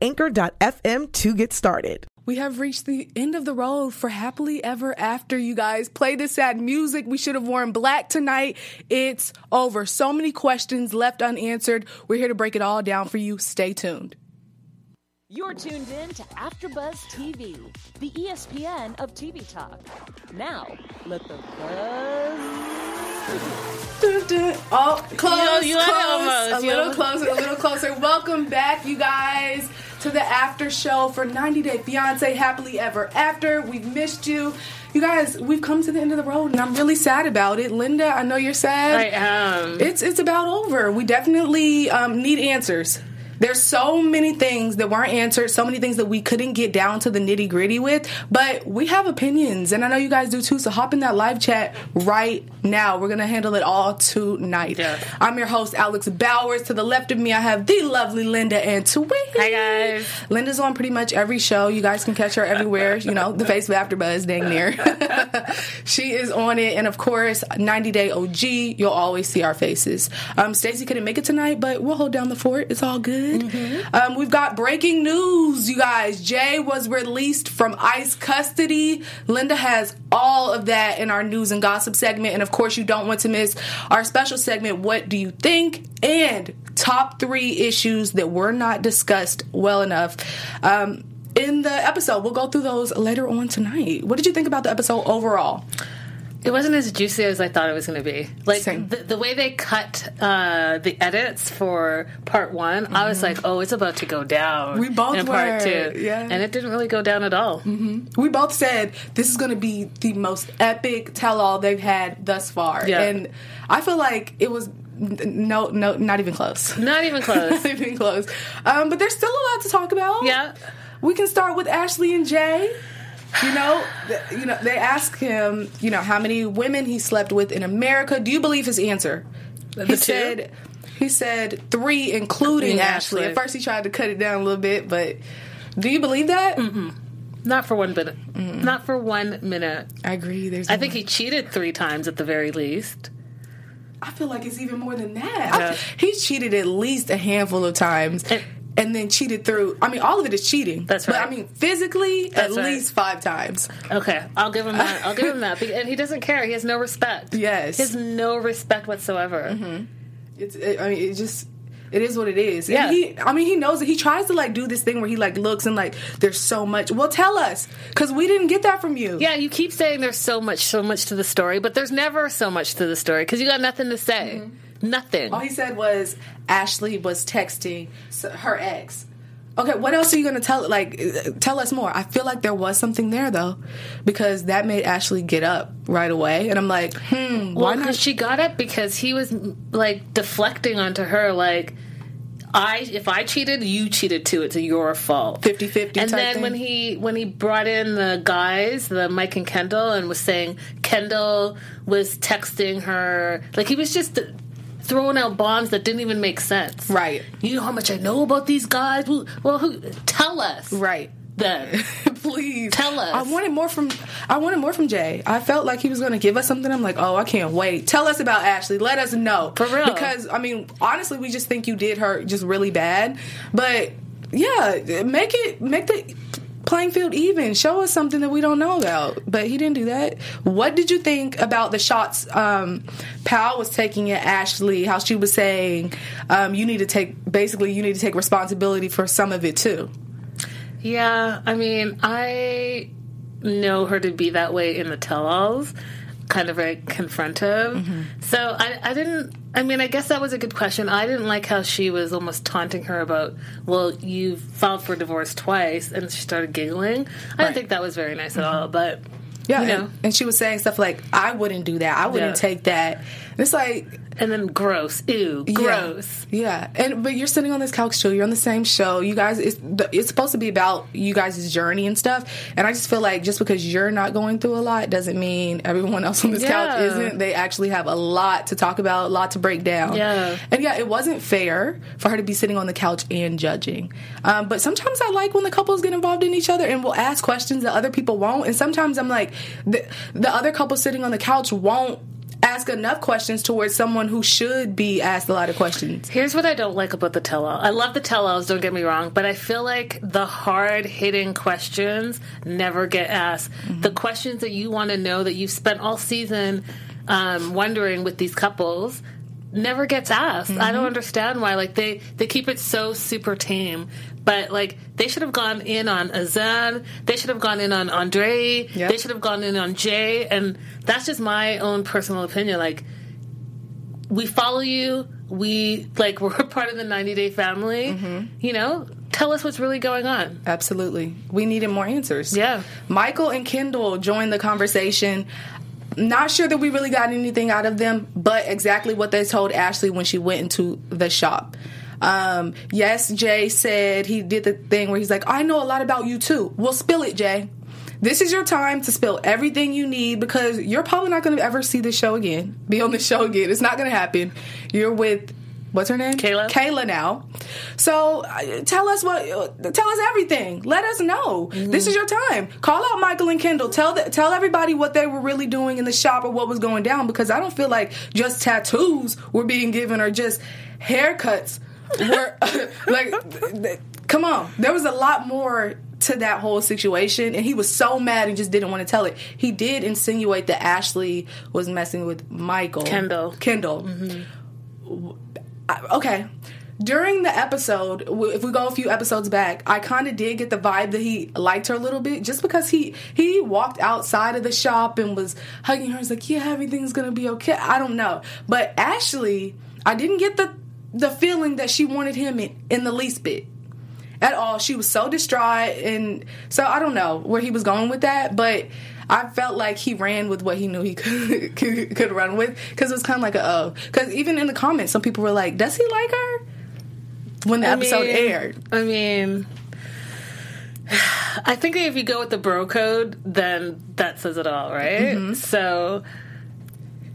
anchor.fm to get started. We have reached the end of the road for Happily Ever After, you guys. Play this sad music. We should have worn black tonight. It's over. So many questions left unanswered. We're here to break it all down for you. Stay tuned. You're tuned in to AfterBuzz TV, the ESPN of TV talk. Now, let the buzz. Dun, dun. Oh, close, You know, you close, almost, a you little know. closer, a little closer. Welcome back, you guys, to the after show for 90 Day Fiance Happily Ever After. We've missed you. You guys, we've come to the end of the road, and I'm really sad about it. Linda, I know you're sad. I am. It's it's about over. We definitely um, need answers. There's so many things that weren't answered, so many things that we couldn't get down to the nitty gritty with, but we have opinions, and I know you guys do too. So hop in that live chat right now. We're gonna handle it all tonight. Yes. I'm your host, Alex Bowers. To the left of me, I have the lovely Linda Antwi. Hi, guys. Linda's on pretty much every show. You guys can catch her everywhere. You know, the face of AfterBuzz, dang near. she is on it, and of course, 90 Day OG. You'll always see our faces. Um, Stacey couldn't make it tonight, but we'll hold down the fort. It's all good. Um, we've got breaking news, you guys. Jay was released from ICE custody. Linda has all of that in our news and gossip segment, and of course, you don't want to miss our special segment. What do you think? And top three issues that were not discussed well enough. Um, in the episode, we'll go through those later on tonight. What did you think about the episode overall? It wasn't as juicy as I thought it was going to be. Like the, the way they cut uh, the edits for part one, I was like, "Oh, it's about to go down." Mm-hmm. We both in part were, two, yeah. and it didn't really go down at all. We both said this is going to be the most epic tell-all they've had thus far, Yeah. and I feel like it was no, no, not even close. Not even close. not even close. Um, but there's still a lot to talk about. yeah, we can start with Ashley and Jay. You know, th- you know, they ask him, you know, how many women he slept with in America. Do you believe his answer? he two? said, he said three, including Ashley. Ashley. At first, he tried to cut it down a little bit, but do you believe that? Mm-hmm. not for one minute. Mm. Not for one minute. I agree. There's, I think he cheated three times at the very least. I feel like it's even more than that. Yeah. I, he's cheated at least a handful of times. And- and then cheated through. I mean, all of it is cheating. That's right. But. I mean, physically, That's at right. least five times. Okay, I'll give him that. I'll give him that. And he doesn't care. He has no respect. Yes. he has no respect whatsoever. Mm-hmm. It's. It, I mean, it just. It is what it is. Yeah. And he. I mean, he knows it. He tries to like do this thing where he like looks and like there's so much. Well, tell us because we didn't get that from you. Yeah, you keep saying there's so much, so much to the story, but there's never so much to the story because you got nothing to say. Mm-hmm. Nothing. All he said was Ashley was texting her ex. Okay, what else are you going to tell? Like, tell us more. I feel like there was something there though, because that made Ashley get up right away, and I'm like, hmm, well, why not? she got up because he was like deflecting onto her, like, I if I cheated, you cheated too. It's your fault. 50-50 And then thing? when he when he brought in the guys, the Mike and Kendall, and was saying Kendall was texting her, like he was just throwing out bombs that didn't even make sense. Right, You know how much I know about these guys? Well, who, tell us. right. Then. Please Tell us. I wanted more from. I wanted more from Jay. I felt like he was going to give us something. I'm like, oh, I can't wait. Tell us about Ashley. Let us know For real. Because I mean, honestly, we just think you did her just really bad. But yeah, make it make the playing field even. Show us something that we don't know about. But he didn't do that. What did you think about the shots um, Paola was taking at Ashley? How she was saying, um, you need to take basically you need to take responsibility for some of it too. Yeah, I mean, I know her to be that way in the tell-alls, kind of very confrontive. Mm-hmm. So I, I didn't. I mean, I guess that was a good question. I didn't like how she was almost taunting her about, well, you filed for divorce twice, and she started giggling. I Right. didn't think that was very nice at all. But Yeah, You know? and, and she was saying stuff like, "I wouldn't do that. I wouldn't Yeah. take that." And It's like, And then gross. Ew. Gross. Yeah, and but you're sitting on this couch too. You're on the same show. You guys, it's it's supposed to be about you guys' journey and stuff. And I just feel like just because you're not going through a lot doesn't mean everyone else on this couch isn't. They actually have a lot to talk about, a lot to break down. Yeah. and yeah, it wasn't fair for her to be sitting on the couch and judging. Um, but sometimes I like when the couples get involved in each other and will ask questions that other people won't. And sometimes I'm like, the, the other couple sitting on the couch won't ask enough questions towards someone who should be asked a lot of questions. Here's what I don't like about the tell all. I love the tell alls, don't get me wrong, but I feel like the hard hitting questions never get asked. The questions that you want to know that you've spent all season um, wondering with these couples never gets asked. I don't understand why. Like they they keep it so super tame. But like they should have gone in on Azan, they should have gone in on Andre, Yep. they should have gone in on Jay, and that's just my own personal opinion. Like we follow you. We like we're part of the 90 day family. Mm-hmm. You know, tell us what's really going on. Absolutely. We needed more answers. Yeah. Michael and Kendall joined the conversation. Not sure that we really got anything out of them, but exactly what they told Ashley when she went into the shop. Um, yes, Jay said he did the thing where he's like, I know a lot about you too. Well, spill it, Jay. This is your time to spill everything you need because you're probably not going to ever see the show again, be on the show again. It's not going to happen. You're with, what's her name? Kayla. Kayla now. So uh, tell us what, tell us everything. Let us know. This is your time. Call out Michael and Kendall. Tell the, tell everybody what they were really doing in the shop or what was going down because I don't feel like just tattoos were being given or just haircuts were like. Come on, there was a lot more to that whole situation, and he was so mad and just didn't want to tell it. He did insinuate that Ashley was messing with Michael. Kendall. Kendall. Mm-hmm. I- okay. During the episode if we go a few episodes back i kind of did get the vibe that he liked her a little bit just because he he walked outside of the shop and was hugging her. He's like yeah everything's gonna be okay. I don't know. But ashley i didn't get the the feeling that she wanted him in, in the least bit at all. She was so distraught, and so I don't know where he was going with that, but I felt like he ran with what he knew he could could, could run with because it was kind of like a oh. Because even in the comments, some people were like, "Does he like her?" When the episode mean- aired, I mean, I think that if you go with the bro code, then that says it all, right? Mm-hmm. So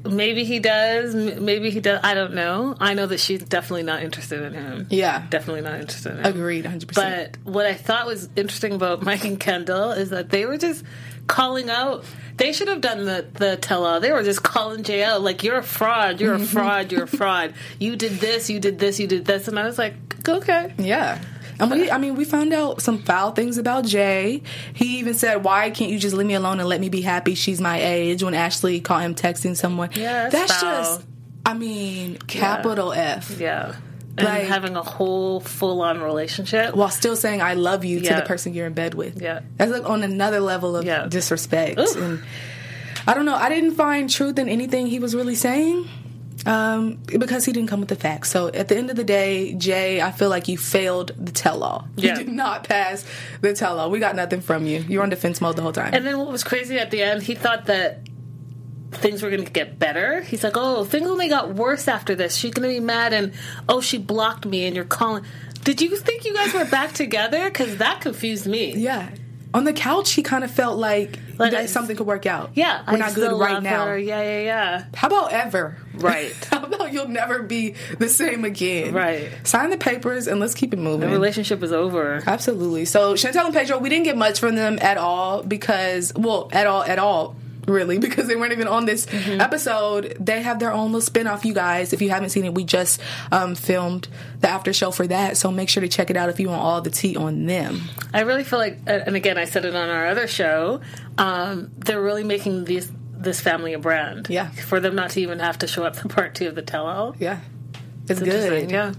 maybe he does. Maybe he does. I don't know. I know that she's definitely not interested in him. yeah, Definitely not interested in him. agreed, hundred percent. But what I thought was interesting about Mike and Kendall is that they were just calling out. They should have done the the tell all. They were just calling Jay out like you're a fraud, you're a fraud, you're a fraud. You did this, you did this, you did this, and I was like, okay. Yeah. And we, I mean, we found out some foul things about Jay. He even said, "Why can't you just leave me alone and let me be happy? She's my age." When Ashley caught him texting someone, Yeah, that's that's just, I mean, capital F. Yeah. And Like- having a whole full on relationship. while still saying I love you to the person you're in bed with. Yeah. That's like on another level of Yeah. disrespect. Oof. And I don't know. I didn't find truth in anything he was really saying. Um, because he didn't come with the facts. So at the end of the day, Jay, I feel like you failed the tell all. Yeah. You did not pass the tell all. We got nothing from you. You were on defense mode the whole time. And then what was crazy at the end, he thought that things were going to get better. He's like, oh, things only got worse after this. She's going to be mad, and oh, she blocked me, and you're calling. Did you think you guys were back together? Because that confused me. yeah. On the couch, he kind of felt like, Like, I- something could work out. Yeah, We're I not good right now. her. Yeah, yeah, yeah. How about ever? Right. How about you'll never be the same again? Right. Sign the papers and let's keep it moving. The relationship is over. Absolutely. So Chantel and Pedro, we didn't get much from them at all because, well, at all, at all, really, because they weren't even on this Mm-hmm. episode. They have their own little spin-off, you guys. If you haven't seen it, we just um, filmed the after show for that. So make sure to check it out if you want all the tea on them. I really feel like, and again, I said it on our other show. Um, they're really making these this family a brand. Yeah. For them not to even have to show up for part two of the tell all. Yeah. It's good. Yeah.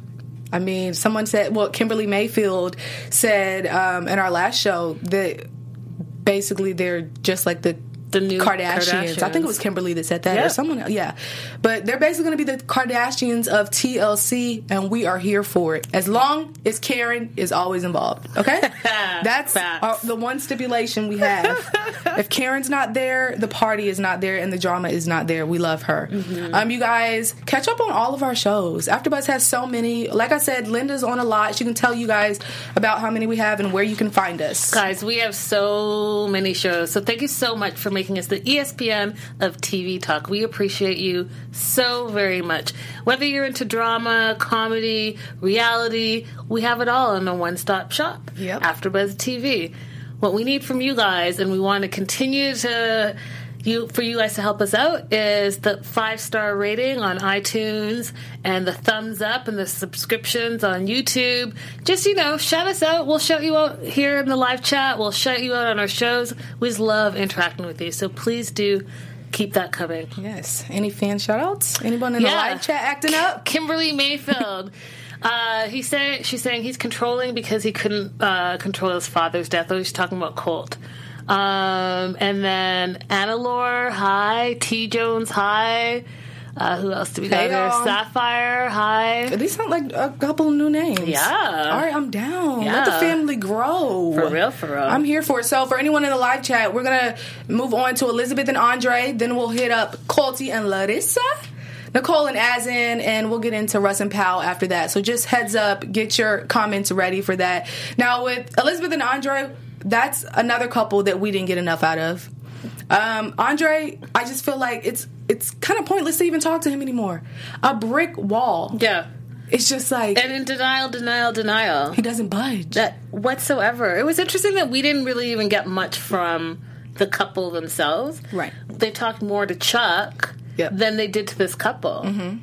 I mean, someone said, well, Kimberly Mayfield said um, in our last show that basically they're just like the The new Kardashians. I think it was Kimberly that said that, Yeah. or someone. else. Yeah, but they're basically going to be the Kardashians of TLC, and we are here for it. As long as Karen is always involved. Okay, that's our, the one stipulation we have. if Karen's not there, the party is not there, and the drama is not there. We love her. Mm-hmm. Um, you guys catch up on all of our shows. AfterBuzz has so many. Like I said, Linda's on a lot. She can tell you guys about how many we have and where you can find us. Guys, we have so many shows. So thank you so much for making us the ESPN of TV talk. We appreciate you so very much. Whether you're into drama, comedy, reality, we have it all in a one-stop shop. Yep. AfterBuzz TV. What we need from you guys, and we want to continue to you for you guys to help us out is the five star rating on iTunes and the thumbs up and the subscriptions on YouTube. Just you know, shout us out. We'll shout you out here in the live chat. We'll shout you out on our shows. We just love interacting with you. So please do keep that coming. Yes. Any fan shout outs? Anyone in the live chat acting up? Kimberly Mayfield. Uh, he said she's saying he's controlling because he couldn't uh, control his father's death. Oh, she's talking about Colt. Um, and then Anna Lore, hi. T Jones, hi. Uh, who else do we got there? Sapphire, hi. These sound like a couple of new names. Yeah. All right, I'm down. Let the family grow. For real, for real. I'm here for it. So, for anyone in the live chat, we're going to move on to Elizabeth and Andre. Then we'll hit up Colty and Larissa. Nicole and Azan, and we'll get into Russ and Paola after that. So just heads up, get your comments ready for that. Now with Elizabeth and Andre, that's another couple that we didn't get enough out of. Um, Andre, I just feel like it's it's kind of pointless to even talk to him anymore. A brick wall. Yeah. It's just like And in denial, denial, denial. he doesn't budge. that whatsoever. It was interesting that we didn't really even get much from the couple themselves. Right. They talked more to Chuck Yep. than they did to this couple. Mm-hmm.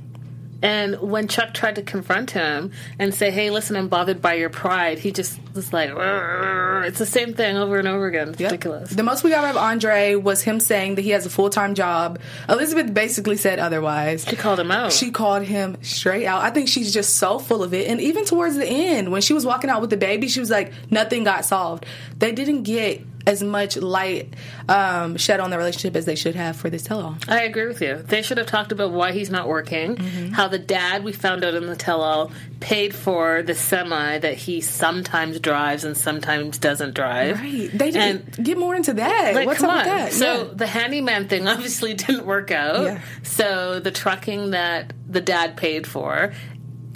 And when Chuck tried to confront him and say, "Hey, listen, I'm bothered by your pride," he just was like, "Rrr." "It's the same thing over and over again. It's Yep. ridiculous." The most we got out of Andre was him saying that he has a full time job. Elizabeth basically said otherwise. She called him out. She called him straight out. I think she's just so full of it. And even towards the end, when she was walking out with the baby, she was like, nothing got solved. They didn't get as much light um, shed on the relationship as they should have for this tell all. I agree with you. They should have talked about why he's not working, Mm-hmm. how the dad we found out in the tell-all paid for the semi that he sometimes drives and sometimes doesn't drive. Right. They didn't get more into that. Like, What's come up on. with that? So Yeah. the handyman thing obviously didn't work out. Yeah. So the trucking that the dad paid for,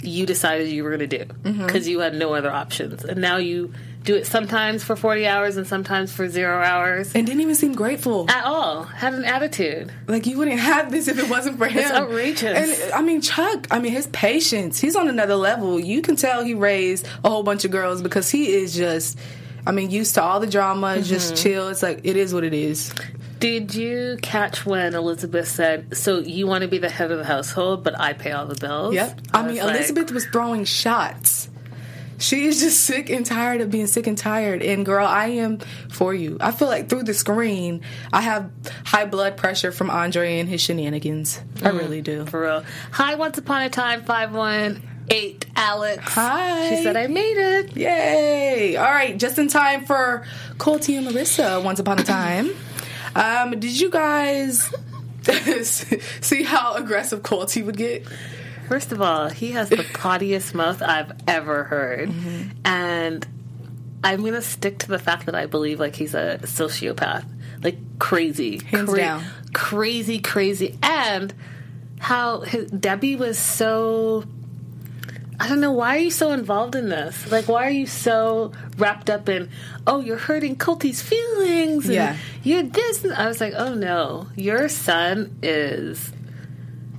you decided you were going to do Mm-hmm. because you had no other options, and now you do it sometimes for forty hours and sometimes for zero hours. and didn't even seem grateful. At all, had an attitude. Like you wouldn't have this if it wasn't for him. It's outrageous. And I mean, Chuck. I mean, his patience. He's on another level. You can tell he raised a whole bunch of girls because he is just. I mean, used to all the drama, Mm-hmm. just chill. It's like it is what it is. Did you catch when Elizabeth said, "So you want to be the head of the household, but I pay all the bills"? Yep. I, mean, was like, Elizabeth was throwing shots. She is just sick and tired of being sick and tired. And girl, I am for you. I feel like through the screen, I have high blood pressure from Andre and his shenanigans. I really do. for real. Hi, once upon a time, five one eight, Alex. Hi. She said I made it. Yay! All right, just in time for Colty and Larissa, Once upon a time, um, did you guys see how aggressive Colty would get? First of all, he has the pottiest mouth I've ever heard, Mm-hmm. and I'm gonna stick to the fact that I believe like he's a sociopath, like crazy, Hands down. crazy, crazy, and how his, Debbie was so. I don't know why are you so involved in this? Like, why are you so wrapped up in? Oh, you're hurting Colty's feelings. And Yeah. you're this. And I was like, oh no, your son is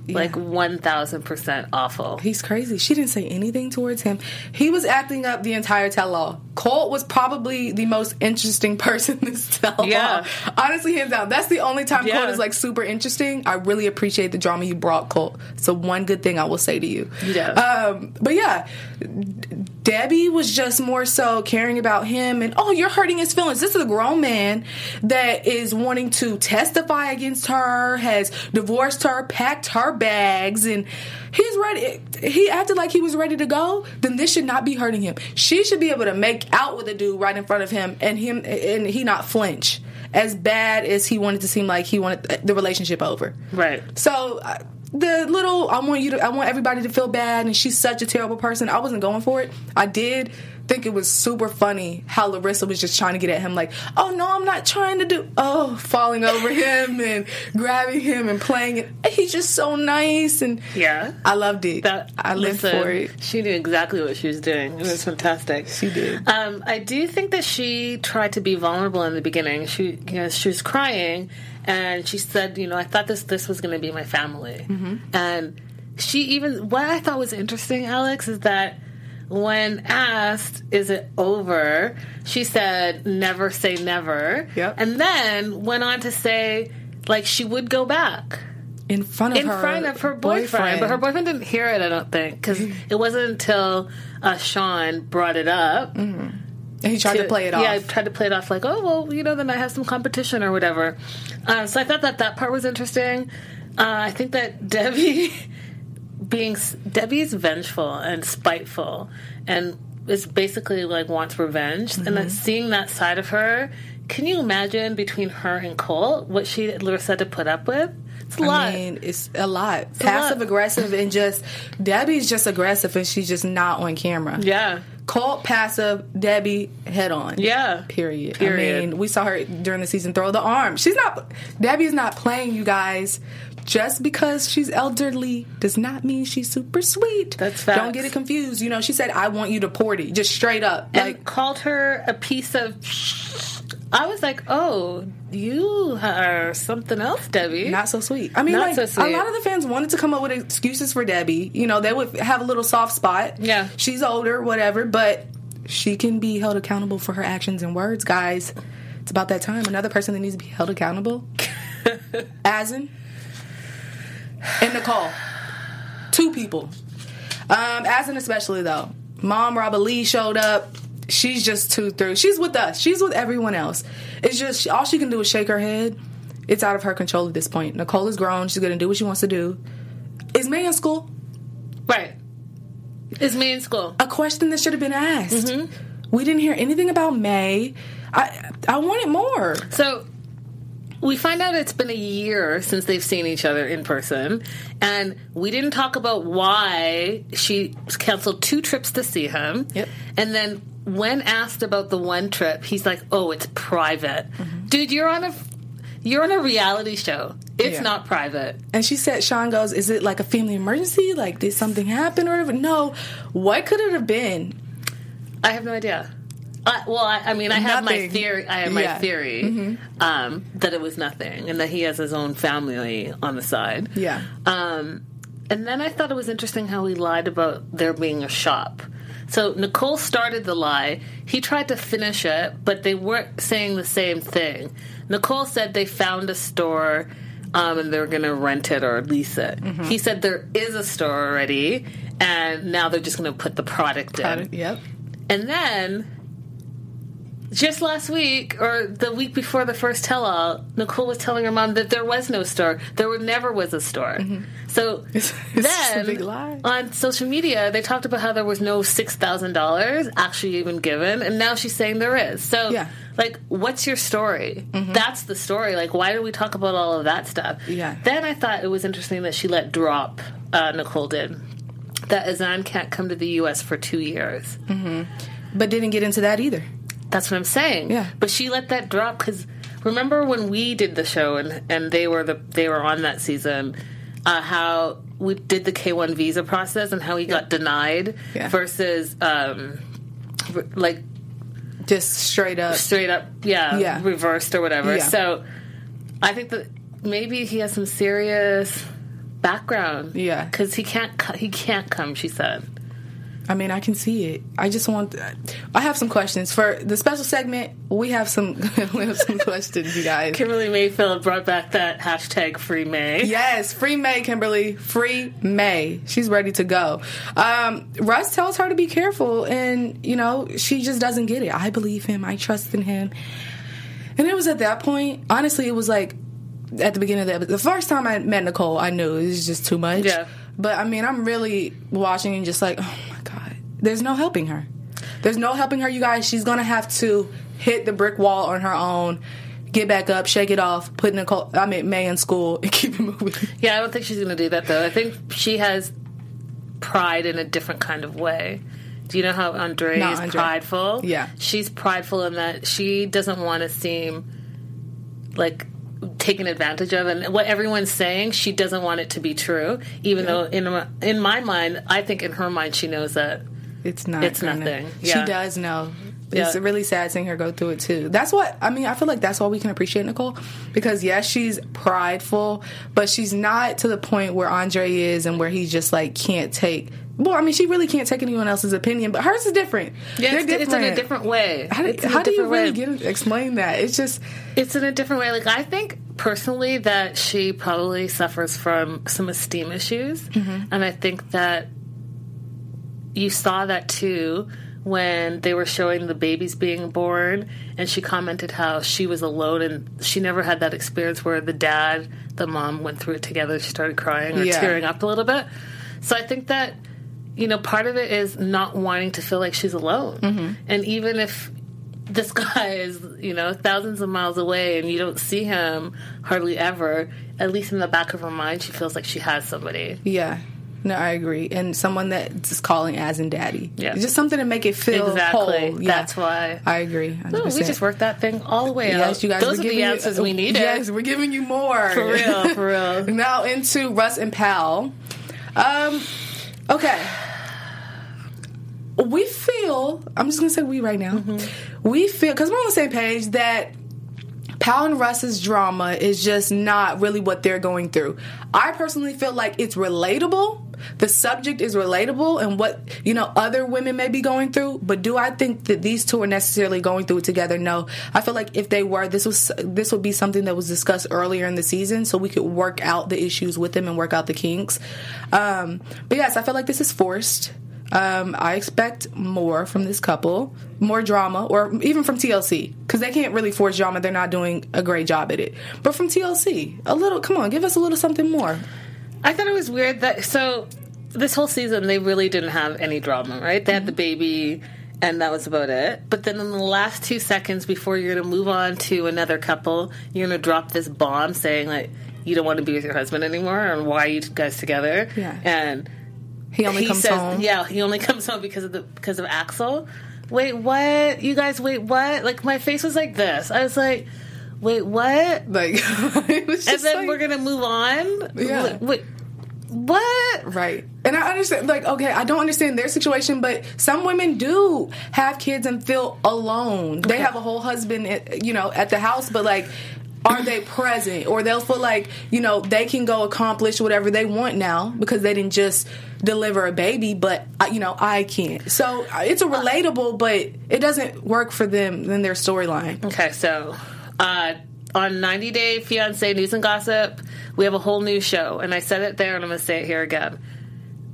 like one thousand percent awful. He's crazy. She didn't say anything towards him. He was acting up the entire tell-all. Colt was probably the most interesting person this tell-all. Yeah. Honestly, hands down. That's the only time Yeah. Colt is like super interesting. I really appreciate the drama you brought, Colt. So one good thing I will say to you. Yeah. Um, but yeah, Debbie was just more so caring about him and oh, you're hurting his feelings. This is a grown man that is wanting to testify against her, has divorced her, packed her bags, and he's ready. He acted like he was ready to go. Then this should not be hurting him. She should be able to make out with a dude right in front of him, and him and he not flinch. as bad as he wanted to seem like he wanted the relationship over. Right. So the little I want you to I want everybody to feel bad and she's such a terrible person. I wasn't going for it. I did think it was super funny how Larissa was just trying to get at him like, "Oh no, I'm not trying to do." Oh, falling over him and grabbing him and playing it. He's just so nice and Yeah. I loved it. That I lived listen, for it. She knew exactly what she was doing. It was fantastic. She did. Um, I do think that she tried to be vulnerable in the beginning. She, you know, she was crying, and she said, "You know, I thought this this was going to be my family." Mm-hmm. And she even what I thought was interesting, Alex, is that when asked, "Is it over?" she said, "Never say never." Yep. And then went on to say, like she would go back In front of in her front of her boyfriend, but her boyfriend didn't hear it. I don't think because it wasn't until uh, Shaun brought it up. And he tried to, play it off. Yeah, I tried to play it off like, oh well, you know, then I have some competition or whatever. Uh, so I thought that that part was interesting. Uh, I think that Debbie being Debbie's vengeful and spiteful and is basically like wants revenge, and Mm-hmm. that seeing that side of her. Can you imagine between her and Colt what she Larissa had to put up with? It's a lot. I mean, it's a lot. Passive aggressive and just Debbie's just aggressive and she's just not on camera. yeah. Colt passive, Debbie head on. Yeah. Period. Period. I mean, we saw her during the season throw the arm. She's not Debbie's not playing you guys. Just because she's elderly does not mean she's super sweet. That's Don't get it confused. You know, she said, "I want you to porty," just straight up. and Like, called her a piece of. I was like, "Oh, you are something else, Debbie." not so sweet. I mean, Not like so a lot of the fans wanted to come up with excuses for Debbie. You know, they would have a little soft spot. Yeah. she's older, whatever, but she can be held accountable for her actions and words, guys. It's about that time. Another person that needs to be held accountable. Azan and Nicole. Two people. Um, Azan especially though. Mom Robert Lee showed up. She's just too through. She's with us. She's with everyone else. It's just all she can do is shake her head. It's out of her control at this point. Nicole is grown. She's gonna do what she wants to do. Is May in school? right. Is May in school? A question that should have been asked. Mm-hmm. We didn't hear anything about May. I I wanted more. So we find out it's been a year since they've seen each other in person, and we didn't talk about why she canceled two trips to see him. Yep. And then when asked about the one trip, he's like, "Oh, it's private, mm-hmm. dude. You're on a you're on a reality show. It's Yeah. not private." And she said, Shaun goes, Is it like a family emergency? Like, did something happen or whatever? No. What could it have been? I have no idea. I, well, I, I mean, I have my theory. I have my Yeah. Mm-hmm. theory um, that it was nothing, and that he has his own family on the side. Yeah. Um, and then I thought it was interesting how he lied about there being a shop. So Nicole started the lie. He tried to finish it, but they weren't saying the same thing. Nicole said they found a store um, and they're going to rent it or lease it. Mm-hmm. He said there is a store already, and now they're just going to put the product in. Yep. And then, just last week or the week before the first tell all, Nicole was telling her mom that there was no store. There were, never was a store. Mm-hmm. So It's- it's then big lie. on social media, they talked about how there was no $6,000 actually even given. And now she's saying there is. So, Yeah. like, what's your story? Mm-hmm. That's the story. Like, why do we talk about all of that stuff? Yeah. Then I thought it was interesting that she let drop, uh, Nicole did, that Azan can't come to the U.S. for two years. Mm-hmm. But didn't get into that either. That's what I'm saying. Yeah. But she let that drop because remember when we did the show and and they were the they were on that season, uh, how we did the K1 visa process and how he got denied Yeah. versus um, like Just straight up. straight up yeah, Yeah. reversed or whatever. Yeah. So I think that maybe he has some serious background. Yeah. because he can't he can't come. She said. I mean, I can see it. I just want. I have some questions for the special segment. We have some. we have some questions, you guys. Kimberly Mayfield brought back that hashtag free May. Yes, free May, Kimberly. Free May. She's ready to go. Um, Russ tells her to be careful, and you know she just doesn't get it. I believe him. I trust in him. And it was at that point. Honestly, it was like at the beginning of the the first time I met Nicole, I knew it was just too much. Yeah. But I mean, I'm really watching and just like, oh there's no helping her. There's no helping her, you guys. She's gonna have to hit the brick wall on her own. get back up, shake it off, put Nicole, I mean May in school, and keep it moving. Yeah, I don't think she's going to do that though. I think she has pride in a different kind of way. Do you know how Andre Not is Andre. prideful? Yeah. She's prideful in that she doesn't want to seem like taken advantage of and what everyone's saying she doesn't want it to be true even though in in my mind I think in her mind she knows that It's not. It's gonna- nothing. She does know. It's really sad seeing her go through it too. That's what I mean. I feel like that's why we can appreciate Nicole because yes, she's prideful, but she's not to the point where Andre is and where he just like can't take. Well, I mean, she really can't take anyone else's opinion, but hers is different. yeah, it's, it's in a different way How, do- It's in a how do you really way. get explain that? It's just It's in a different way. Like I think personally that she probably suffers from some esteem issues, mm-hmm. and I think that you saw that too when they were showing the babies being born, and she commented how she was alone and she never had that experience where the dad, the mom went through it together. She started crying or Yeah. tearing up a little bit. So I think that you know part of it is not wanting to feel like she's alone, mm-hmm. and even if this guy is, you know, thousands of miles away and you don't see him hardly ever, at least in the back of her mind, she feels like she has somebody. yeah. No, I agree. And someone that's calling Azan daddy. Yeah. Just something to make it feel Exactly. whole. Yeah. That's why. I agree. No, we just worked that thing all the way out. Yes, you guys. Those are giving the you- answers we needed. Yes, we're giving you more. For real, for real. now into Russ and Paola. Um, okay. We feel. I'm just gonna say we right now. Mm-hmm. We feel because we're on the same page that Paola and Russ's drama is just not really what they're going through. I personally feel like it's relatable. The subject is relatable and what, you know, other women may be going through, but do I think that these two are necessarily going through it together? No. I feel like if they were, this was this would be something that was discussed earlier in the season so we could work out the issues with them and work out the kinks. Um, but yes, I feel like this is forced. Um, I expect more from this couple, more drama, or even from TLC, because they can't really force drama. They're not doing a great job at it. But from TLC, a little, come on, give us a little something more. I thought it was weird that so this whole season they really didn't have any drama, right? They had the mm-hmm. baby and that was about it. But then in the last two seconds before you're gonna move on to another couple, you're gonna drop this bomb saying like you don't want to be with your husband anymore and why are you guys together? Yeah. And He only he comes says, home. Yeah, he only comes home because of the because of Axel. Wait, what? You guys wait, what? Like my face was like this. I was like, wait, what? Like, it was And then like- we're gonna move on. Yeah. Wait, what? Right. And I understand, like, okay, I don't understand their situation, but some women do have kids and feel alone. They have a whole husband, you know, at the house, but like, are they present? Or they'll feel like, you know, they can go accomplish whatever they want now because they didn't just deliver a baby, but, uh, you know, I can't. So uh, it's a relatable, but it doesn't work for them in their storyline. Okay, so uh, on 90 Day Fiance News and Gossip, we have a whole new show, and I said it there, and I'm going to say it here again.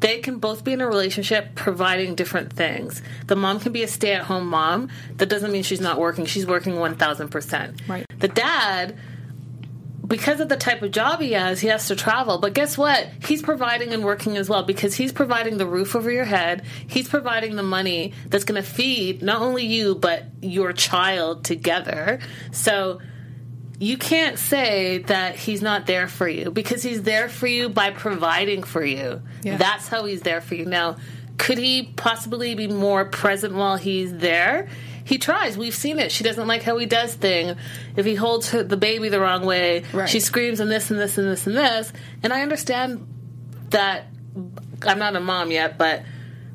They can both be in a relationship providing different things. The mom can be a stay at home mom. That doesn't mean she's not working. She's working 1000%. Right. The dad, because of the type of job he has, he has to travel. But guess what? He's providing and working as well because he's providing the roof over your head. He's providing the money that's going to feed not only you, but your child together. So you can't say that he's not there for you because he's there for you by providing for you. Yeah. That's how he's there for you. Now, could he possibly be more present while he's there? He tries. We've seen it. She doesn't like how he does thing. If he holds her, the baby the wrong way, Right. she screams and this and this and this and this. And I understand that I'm not a mom yet, but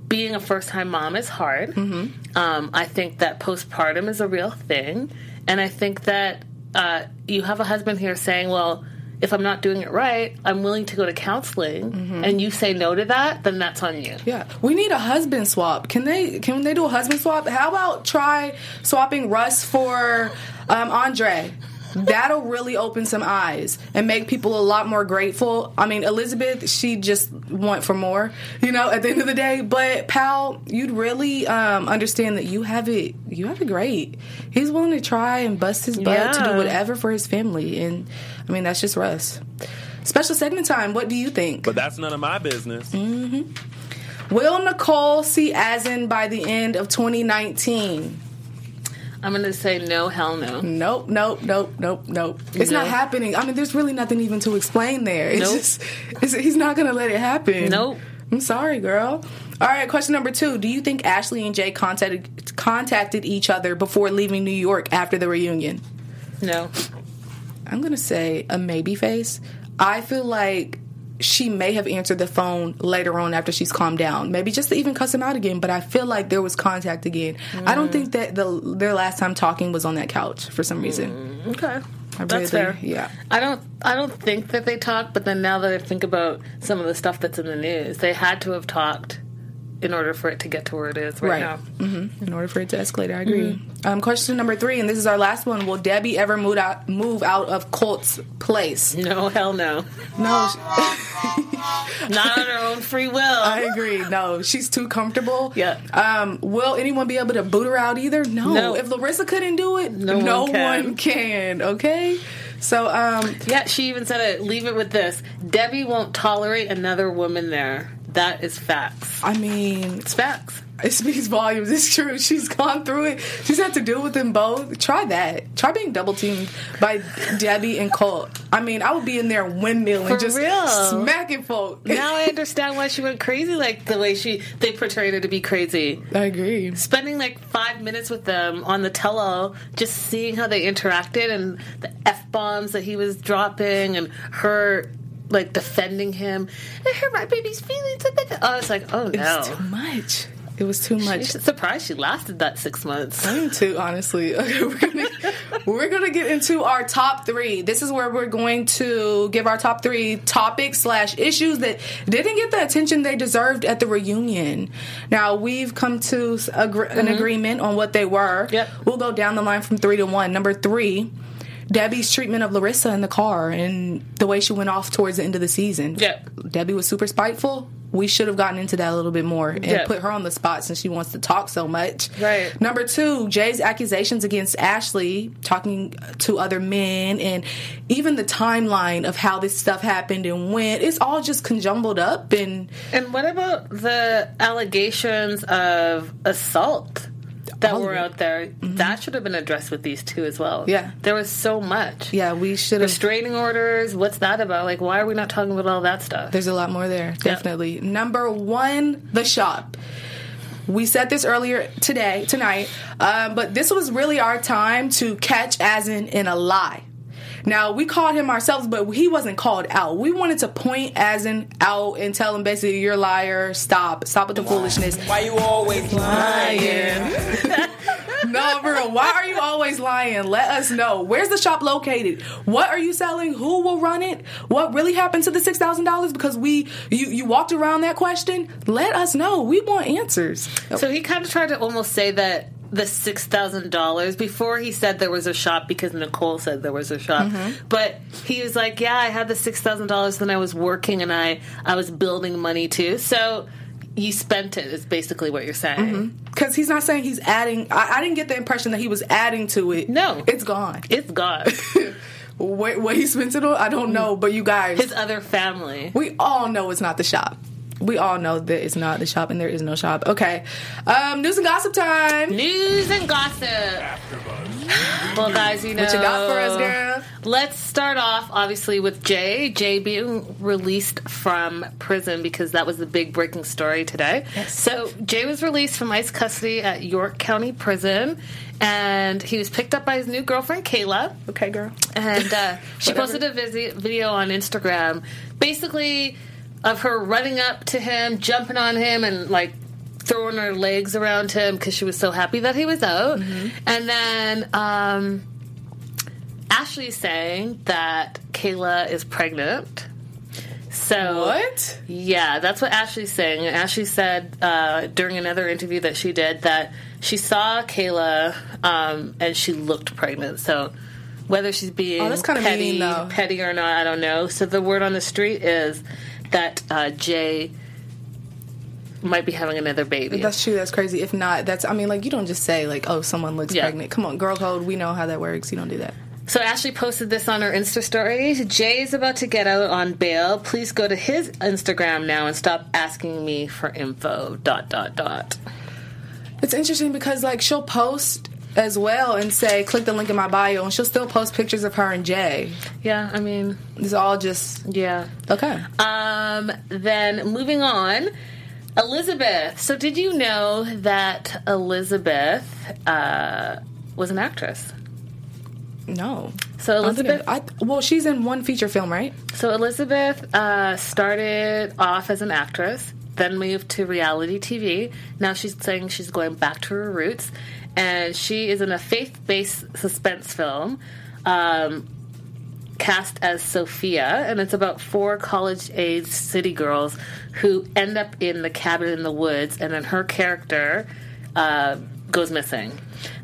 being a first time mom is hard. Mm-hmm. Um, I think that postpartum is a real thing. And I think that uh, you have a husband here saying, well, if I'm not doing it right, I'm willing to go to counseling, Mm-hmm. and you say no to that, then that's on you. Yeah, we need a husband swap. Can they? Can they do a husband swap? How about try swapping Russ for um, Andre? That'll really open some eyes and make people a lot more grateful. I mean, Elizabeth, she just want for more, you know, at the end of the day. But Paola, you'd really um, understand that you have it. You have it great. He's willing to try and bust his butt to do whatever for his family, and I mean that's just Russ. Special segment time. What do you think? But that's none of my business. Will Nicole see Azan by the end of 2019? I'm going to say no, hell no. Nope, nope, nope, nope, nope. It's No. not happening. I mean, there's really nothing even to explain there. It's Nope. just, it's, he's not going to let it happen. Nope. I'm sorry, girl. All right, question number two. Do you think Ashley and Jay contacted contacted each other before leaving New York after the reunion? No. I'm gonna say a maybe face. I feel like she may have answered the phone later on after she's calmed down, maybe just to even cuss him out again. But I feel like there was contact again. I don't think that the their last time talking was on that couch for some reason. Mm, okay. I That's really- fair. Yeah. I don't I don't think that they talked, but then now that I think about some of the stuff that's in the news, they had to have talked in order for it to get to where it is right, Right. now. hmm In order for it to escalate, I agree. Um, question number three, and this is our last one. Will Debbie ever move out move out of Colt's place? No, hell no. No, she- Not on her own free will. I agree. No, she's too comfortable. Yeah. Um, will anyone be able to boot her out either? No. No. If Larissa couldn't do it, No no, one can. one can. Okay. So, um, yeah, she even said it. Leave it with this: Debbie won't tolerate another woman there. That is facts. I mean, It's facts. it speaks volumes. It's true. She's gone through it. She's had to deal with them both. Try that. Try being double teamed by Debbie and Colt. I mean, I would be in there windmilling, For just real. smacking folk. Now I understand why she went crazy, like the way she they portrayed her to be crazy. I agree. spending like five minutes with them on the tello, just seeing how they interacted and the f bombs that he was dropping, and her like defending him. It hurt my baby's feelings. I was like, oh It was no. too much. It was too much. I'm surprised she lasted that six months. I am too, honestly. Okay, we're gonna we're gonna get into our top three. This is where we're going to give our top three topics slash issues that didn't get the attention they deserved at the reunion. Now we've come to agr- an agreement on what they were. Mm-hmm. Yep. We'll go down the line from three to one. Number three. Debbie's treatment of Larissa in the car and the way she went off towards the end of the season. Yep. Debbie was super spiteful. We should have gotten into that a little bit more and Yep. put her on the spot since she wants to talk so much. Right. Number two, Jay's accusations against Ashley, talking to other men, and even the timeline of how this stuff happened and when. It's all just conjumbled up. And And what about the allegations of assault that were. Mm-hmm. out there? That should have been addressed with these two as well. Yeah. There was so much. yeah, we should have. Restraining orders, what's that about? Like, why are we not talking about all that stuff? There's a lot more there, definitely. Number one, the shop. We said this earlier today, tonight, um, but this was really our time to catch Azan in a lie. Now we called him ourselves, but he wasn't called out. We wanted to point Azan out and tell him basically, "You're a liar. Stop. Stop with the foolishness." Why you always lying? No, bro. Why are you always lying? Let us know. Where's the shop located? What are you selling? Who will run it? What really happened to the six thousand dollars? Because we you you walked around that question. Let us know. We want answers. So he kind of tried to almost say that the six thousand dollars before he said there was a shop because Nicole said there was a shop. Mm-hmm. But he was like, "Yeah, I had the six thousand dollars. Then I was working and I I was building money too. So you spent it. Is basically what you're saying. Because he's not saying he's adding. I, I didn't get the impression that he was adding to it. No. it's gone. It's gone. what, what he spent it on, I don't know. But you guys, His other family. we all know it's not the shop. We all know that it's not the shop, and there is no shop. Okay, um, news and gossip time. News and gossip. Well, guys, you know What you got for us, girl? Let's start off, obviously, with Jay. Jay being released from prison because that was the big breaking story today. So, Jay was released from ICE custody at York County Prison, and he was picked up by his new girlfriend, Kayla. Okay, girl. And uh, she posted a visi- video on Instagram, basically of her running up to him, jumping on him, and like throwing her legs around him because she was so happy that he was out. And then um, Ashley's saying that Kayla is pregnant. So What? yeah, that's what Ashley's saying. And Ashley said uh, during another interview that she did that she saw Kayla um, and she looked pregnant. So whether she's being Oh, that's kinda petty, mean, though. petty or not, I don't know. So the word on the street is that uh, Jay might be having another baby. That's true. That's crazy. If not, that's. I mean, like you don't just say like, "Oh, someone looks Yeah. pregnant." Come on, girl code. We know how that works. You don't do that. So Ashley posted this on her Insta story. Jay is about to get out on bail. Please go to his Instagram now and stop asking me for info. Dot dot dot. It's interesting because like she'll post as well and say, click the link in my bio, and she'll still post pictures of her and Jay. Yeah, I mean, It's all just yeah. okay. Um, then moving on, Elizabeth. So, did you know that Elizabeth uh, was an actress? No. So I don't think Elizabeth, I- well, she's in one feature film, right? so Elizabeth uh, started off as an actress, then moved to reality TV. Now she's saying she's going back to her roots, and she is in a faith-based suspense film. Um, cast as Sophia, and it's about four college age city girls who end up in the cabin in the woods, and then her character uh, goes missing.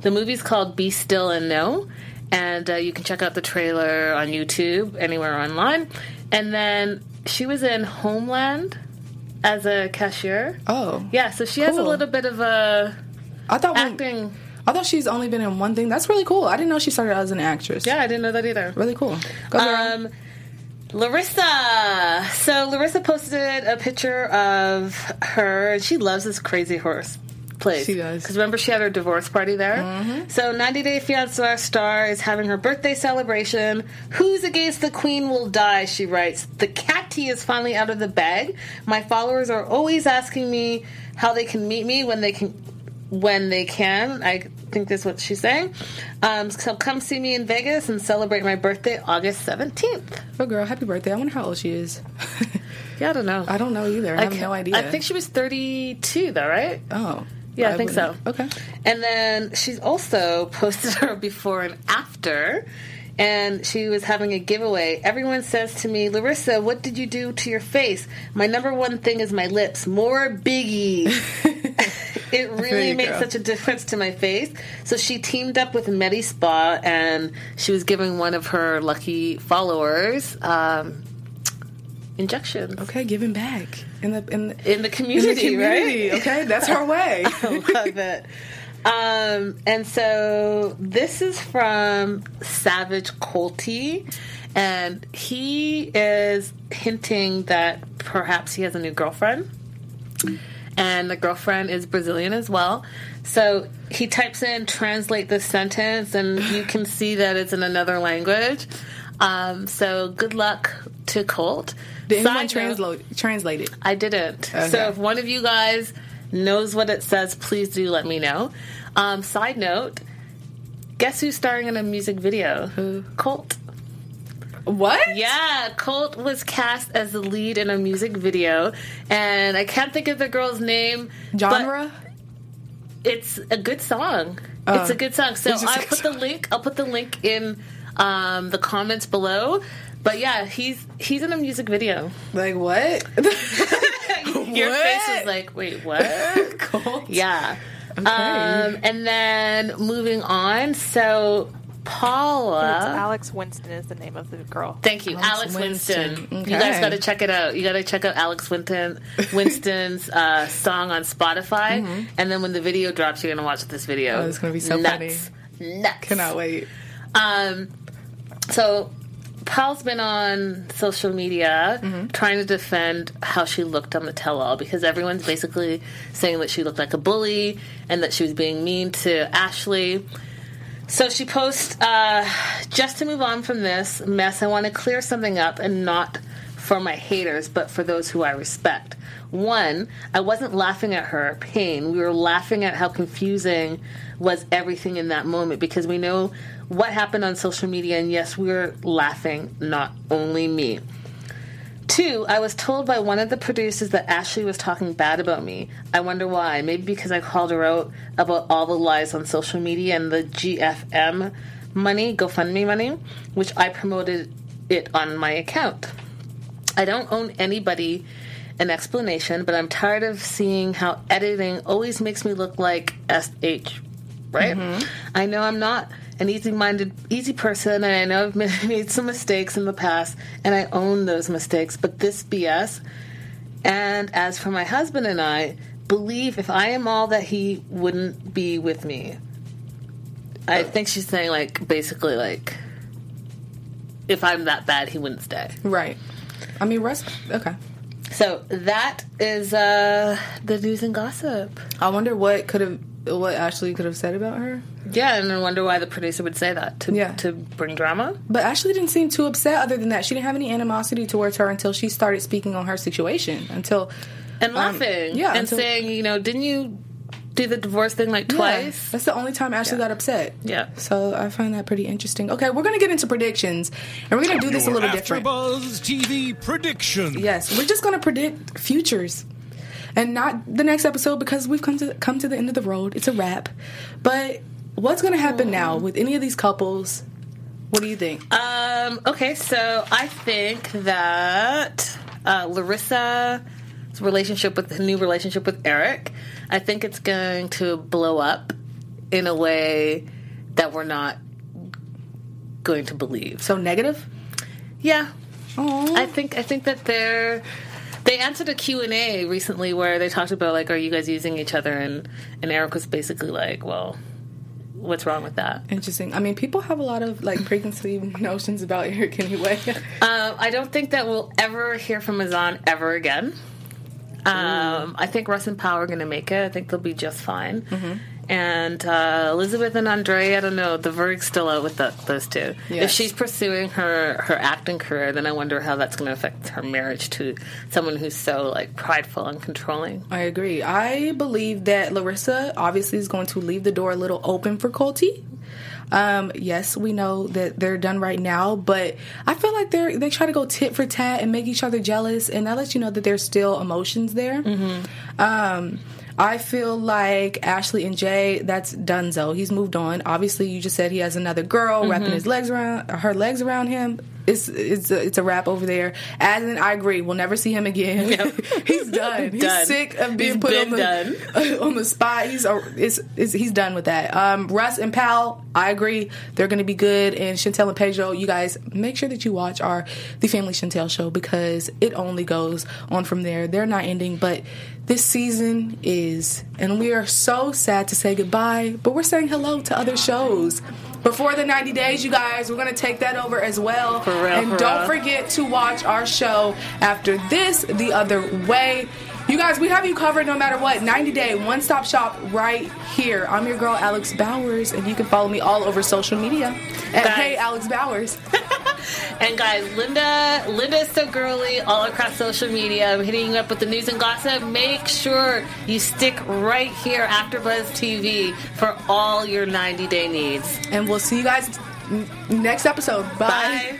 The movie's called Be Still and Know, and uh, you can check out the trailer on YouTube, anywhere online. And then she was in Homeland as a cashier. Oh, Yeah, so she has a little bit of a I thought when- acting. I thought she's only been in one thing. That's really cool. I didn't know she started as an actress. Yeah, I didn't know that either. really cool. Go girl. Um, Larissa. So Larissa posted a picture of her, and she loves this crazy horse place. She does. Because remember, she had her divorce party there. So 90 Day Fiancé star is having her birthday celebration. Who's against the queen will die. She writes. The cat tea is finally out of the bag. My followers are always asking me how they can meet me when they can when they can. I think that's what she's saying. Um, so come see me in Vegas and celebrate my birthday August 17th. oh, girl, happy birthday. I wonder how old she is. Yeah, I don't know. I don't know either. I, have no idea. I think she was 32 though, right? Oh. Yeah, I think so. wouldn't- Okay. And then she's also posted her before and after. And she was having a giveaway. Everyone says to me, Larissa, what did you do to your face? My number one thing is my lips. More biggie. it really you, makes such a difference to my face. So she teamed up with Medi Spa and she was giving one of her lucky followers um, injections Okay, giving back in the in the, in the in community, the community. right? Okay, that's her way. love it. Um, and so this is from Savage Colty, and he is hinting that perhaps he has a new girlfriend, and the girlfriend is Brazilian as well. So he types in translate this sentence, and you can see that it's in another language. Um, so good luck to Colt. Did anyone translate translate it? I didn't. Okay. So if one of you guys knows what it says, please do let me know. Um, side note, guess who's starring in a music video? Who? Colt. What? Yeah, Colt was cast as the lead in a music video, and I can't think of the girl's name. Genre? It's a good song. it's a good song. So it's just a I'll put the link. I'll put the link in um, the comments below. But yeah, he's he's in a music video. Like what? Your face What? was like, wait, what? Cool. Yeah. Okay. Um, and then moving on, so Paola. It's Alex Winston is the name of the girl. Thank you, Alex, Alex Winston. Winston. You guys got to check it out. You got to check out Alex Winston Winston's uh, song on Spotify, and then when the video drops, you're gonna watch this video. Mm-hmm. Oh, it's gonna be so Nuts. Nuts. Cannot wait. Um, so Paola's been on social media Mm-hmm. trying to defend how she looked on the tell-all because everyone's basically saying that she looked like a bully and that she was being mean to Ashley. So she posts, uh, just to move on from this mess, I want to clear something up and not for my haters, but for those who I respect. One, I wasn't laughing at her pain. We were laughing at how confusing was everything in that moment because we know what happened on social media, and yes, we were laughing, not only me. Two, I was told by one of the producers that Ashley was talking bad about me. I wonder why. Maybe because I called her out about all the lies on social media and the GFM money, GoFundMe money, which I promoted it on my account. I don't own anybody an explanation, but I'm tired of seeing how editing always makes me look like SH, right? Mm-hmm. I know I'm not an easy-minded, easy person, and I know I've made, made some mistakes in the past, and I own those mistakes. But this BS, and as for my husband and I, believe if I am all that he wouldn't be with me. I think she's saying like basically like if I'm that bad, he wouldn't stay. Right. I mean, Russ. Okay. So that is uh, the news and gossip. I wonder what could have what Ashley could have said about her. Yeah, and I wonder why the producer would say that to Yeah. to bring drama. But Ashley didn't seem too upset. Other than that, she didn't have any animosity towards her until she started speaking on her situation. Until and Um, laughing, yeah, and until- saying, you know, didn't you do the divorce thing like Yeah, twice? that's the only time Ashley got upset. Yeah. So I find that pretty interesting. Okay, we're gonna get into predictions, and we're gonna do this a Your little different. AfterBuzz TV prediction. Yes, we're just gonna predict futures, and not the next episode because we've come to come to the end of the road. It's a wrap. But what's gonna happen now with any of these couples? What do you think? Um, okay, so I think that uh, Larissa's relationship with the new relationship with Eric, I think it's going to blow up in a way that we're not going to believe. so negative? Yeah, I think I think that they're. They answered a Q&A recently where they talked about like are you guys using each other and and Eric was basically like, well, what's wrong with that? Interesting. I mean, people have a lot of like preconceived notions about Eric anyway. Um, I don't think that we'll ever hear from Azan ever again. Um, I think Russ and Paola are going to make it. I think they'll be just fine. Mm-hmm. And uh, Elizabeth and Andrei, I don't know. The verdict's still out with the, those two. If she's pursuing her her acting career, then I wonder how that's going to affect her marriage to someone who's so like prideful and controlling. I agree. I believe that Larissa obviously is going to leave the door a little open for Colty. Um, yes, we know that they're done right now, but I feel like they're they try to go tit for tat and make each other jealous, and that lets you know that there's still emotions there. Um, I feel like Ashley and Jay, that's Dunzo. He's moved on. Obviously, you just said he has another girl wrapping his legs around her legs around him. It's it's a, it's a wrap over there. As in, I agree. We'll never see him again. he's done. He's sick of being He's put on the done. on the spot. He's a, is is he's done with that. Um, Russ and Paola, I agree. They're going to be good. And Chantel and Pedro, you guys make sure that you watch our The Family Chantel show because it only goes on from there. They're not ending, but this season is, and we are so sad to say goodbye. But we're saying hello to other shows. Before the 90 days, you guys, we're going to take that over as well. For real, and for don't real. forget to watch our show after this, The Other Way. You guys, we have you covered no matter what. 90 day, one stop shop right here. I'm your girl, Alex Bowers, and you can follow me all over social media at. Hey Alex Bowers. And guys, Linda, Linda is so girly all across social media. I'm hitting you up with the news and gossip. Make sure you stick right here AfterBuzz TV for all your 90 day needs. And we'll see you guys next episode. Bye. Bye.